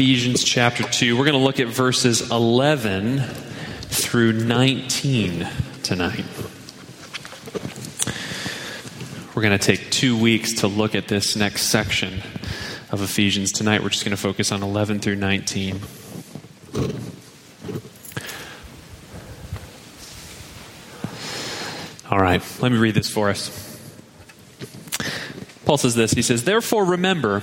Ephesians chapter 2. We're going to look at verses 11 through 19 tonight. We're going to take two weeks to look at this next section of Ephesians. Tonight, we're just going to focus on 11 through 19. All right, let me read this for us. Paul says this He says, Therefore, remember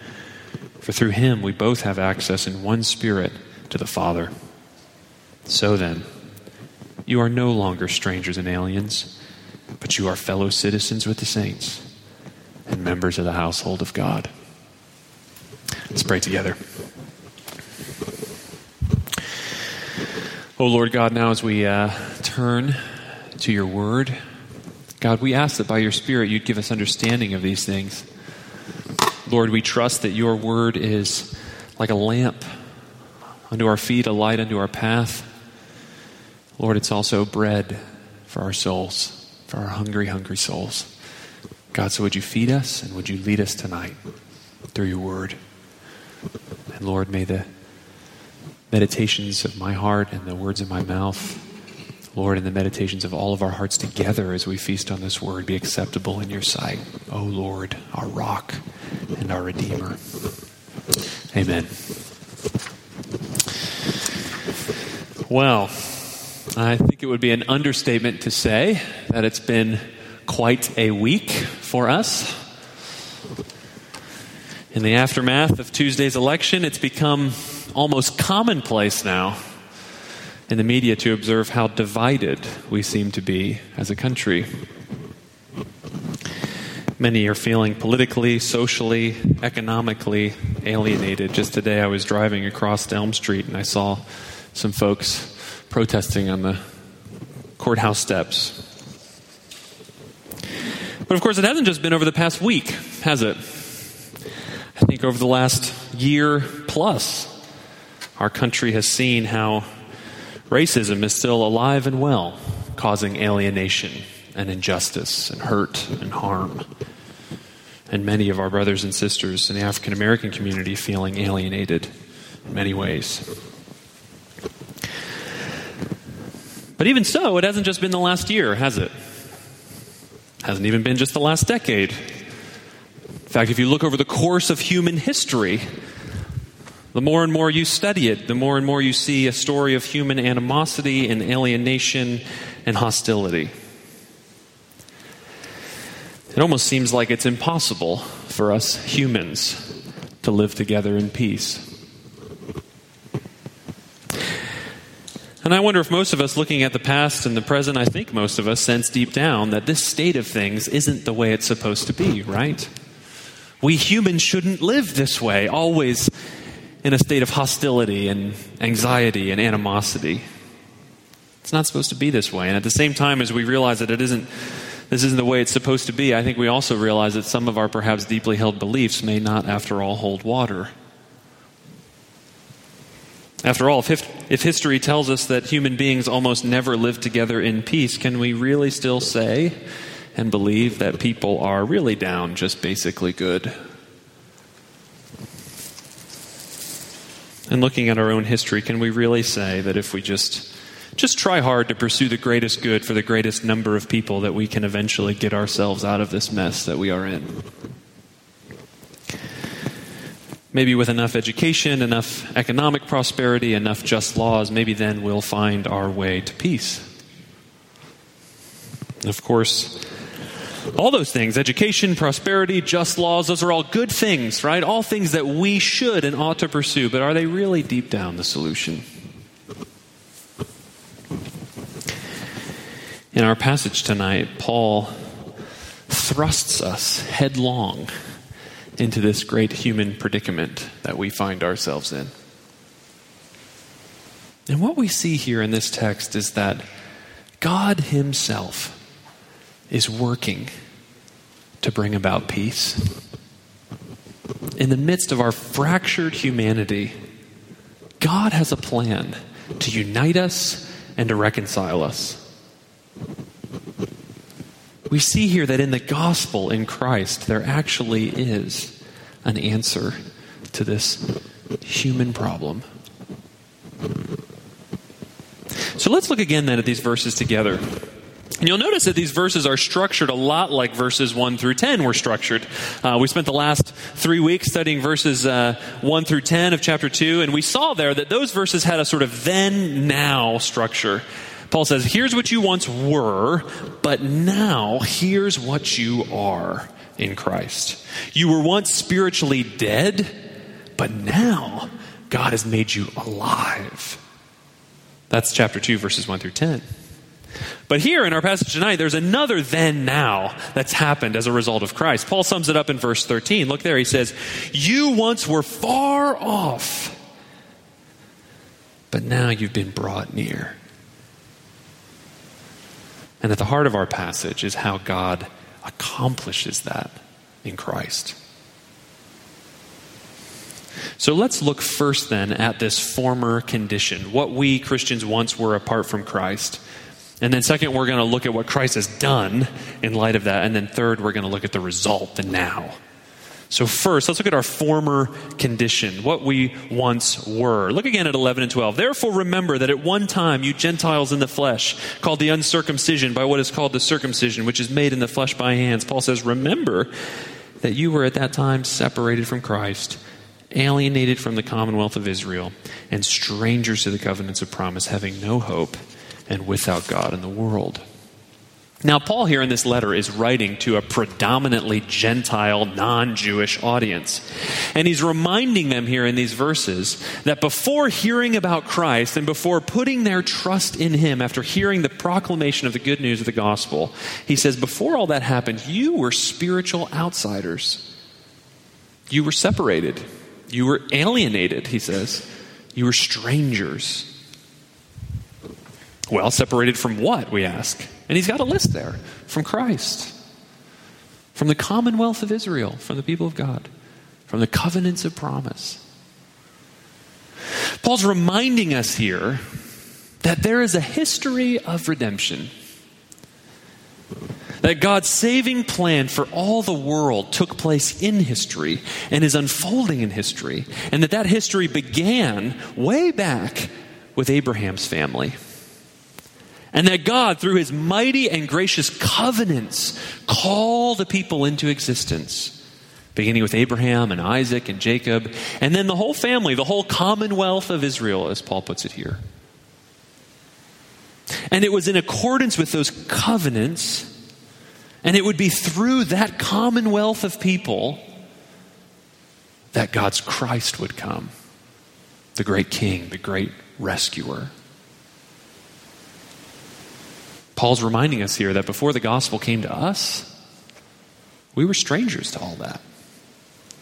For through him we both have access in one spirit to the Father. So then, you are no longer strangers and aliens, but you are fellow citizens with the saints and members of the household of God. Let's pray together. Oh Lord God, now as we uh, turn to your word, God, we ask that by your Spirit you'd give us understanding of these things. Lord, we trust that your word is like a lamp unto our feet, a light unto our path. Lord, it's also bread for our souls, for our hungry, hungry souls. God, so would you feed us and would you lead us tonight through your word? And Lord, may the meditations of my heart and the words of my mouth Lord, in the meditations of all of our hearts together as we feast on this word be acceptable in your sight. O oh Lord, our rock and our redeemer. Amen. Well, I think it would be an understatement to say that it's been quite a week for us. In the aftermath of Tuesday's election, it's become almost commonplace now in the media to observe how divided we seem to be as a country. Many are feeling politically, socially, economically alienated. Just today, I was driving across Elm Street and I saw some folks protesting on the courthouse steps. But of course, it hasn't just been over the past week, has it? I think over the last year plus, our country has seen how Racism is still alive and well, causing alienation and injustice and hurt and harm. And many of our brothers and sisters in the African American community feeling alienated in many ways. But even so, it hasn't just been the last year, has it? Hasn't even been just the last decade. In fact, if you look over the course of human history, the more and more you study it, the more and more you see a story of human animosity and alienation and hostility. It almost seems like it's impossible for us humans to live together in peace. And I wonder if most of us, looking at the past and the present, I think most of us sense deep down that this state of things isn't the way it's supposed to be, right? We humans shouldn't live this way, always in a state of hostility and anxiety and animosity. It's not supposed to be this way. And at the same time, as we realize that it isn't, this isn't the way it's supposed to be, I think we also realize that some of our perhaps deeply held beliefs may not, after all, hold water. After all, if, if history tells us that human beings almost never live together in peace, can we really still say and believe that people are really down just basically good? And looking at our own history, can we really say that if we just just try hard to pursue the greatest good for the greatest number of people that we can eventually get ourselves out of this mess that we are in? Maybe with enough education, enough economic prosperity, enough just laws, maybe then we'll find our way to peace. Of course, all those things education, prosperity, just laws those are all good things, right? All things that we should and ought to pursue, but are they really deep down the solution? In our passage tonight, Paul thrusts us headlong into this great human predicament that we find ourselves in. And what we see here in this text is that God Himself is working to bring about peace. In the midst of our fractured humanity, God has a plan to unite us and to reconcile us. We see here that in the gospel in Christ, there actually is an answer to this human problem. So let's look again then at these verses together. And you'll notice that these verses are structured a lot like verses 1 through 10 were structured. Uh, we spent the last three weeks studying verses uh, 1 through 10 of chapter 2, and we saw there that those verses had a sort of then now structure. Paul says, Here's what you once were, but now here's what you are in Christ. You were once spiritually dead, but now God has made you alive. That's chapter 2, verses 1 through 10. But here in our passage tonight, there's another then now that's happened as a result of Christ. Paul sums it up in verse 13. Look there, he says, You once were far off, but now you've been brought near. And at the heart of our passage is how God accomplishes that in Christ. So let's look first then at this former condition, what we Christians once were apart from Christ. And then, second, we're going to look at what Christ has done in light of that. And then, third, we're going to look at the result, the now. So, first, let's look at our former condition, what we once were. Look again at 11 and 12. Therefore, remember that at one time you Gentiles in the flesh, called the uncircumcision by what is called the circumcision, which is made in the flesh by hands. Paul says, Remember that you were at that time separated from Christ, alienated from the commonwealth of Israel, and strangers to the covenants of promise, having no hope and without God in the world. Now, Paul here in this letter is writing to a predominantly Gentile, non Jewish audience. And he's reminding them here in these verses that before hearing about Christ and before putting their trust in him after hearing the proclamation of the good news of the gospel, he says, before all that happened, you were spiritual outsiders. You were separated. You were alienated, he says. You were strangers. Well, separated from what, we ask? And he's got a list there from Christ, from the commonwealth of Israel, from the people of God, from the covenants of promise. Paul's reminding us here that there is a history of redemption. That God's saving plan for all the world took place in history and is unfolding in history, and that that history began way back with Abraham's family. And that God, through his mighty and gracious covenants, called the people into existence. Beginning with Abraham and Isaac and Jacob, and then the whole family, the whole commonwealth of Israel, as Paul puts it here. And it was in accordance with those covenants, and it would be through that commonwealth of people that God's Christ would come the great king, the great rescuer. Paul's reminding us here that before the gospel came to us, we were strangers to all that.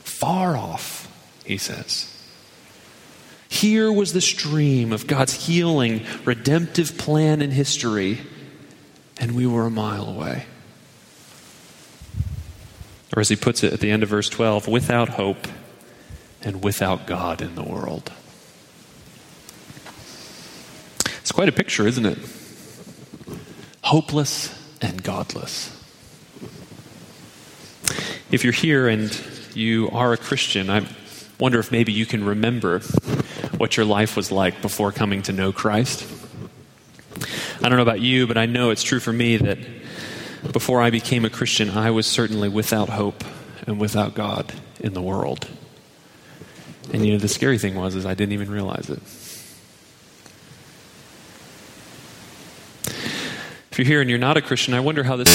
Far off, he says. Here was the stream of God's healing, redemptive plan in history, and we were a mile away. Or as he puts it at the end of verse 12, without hope and without God in the world. It's quite a picture, isn't it? Hopeless and godless. If you're here and you are a Christian, I wonder if maybe you can remember what your life was like before coming to know Christ. I don't know about you, but I know it's true for me that before I became a Christian, I was certainly without hope and without God in the world. And you know, the scary thing was is I didn't even realize it. If you're here and you're not a Christian, I wonder how this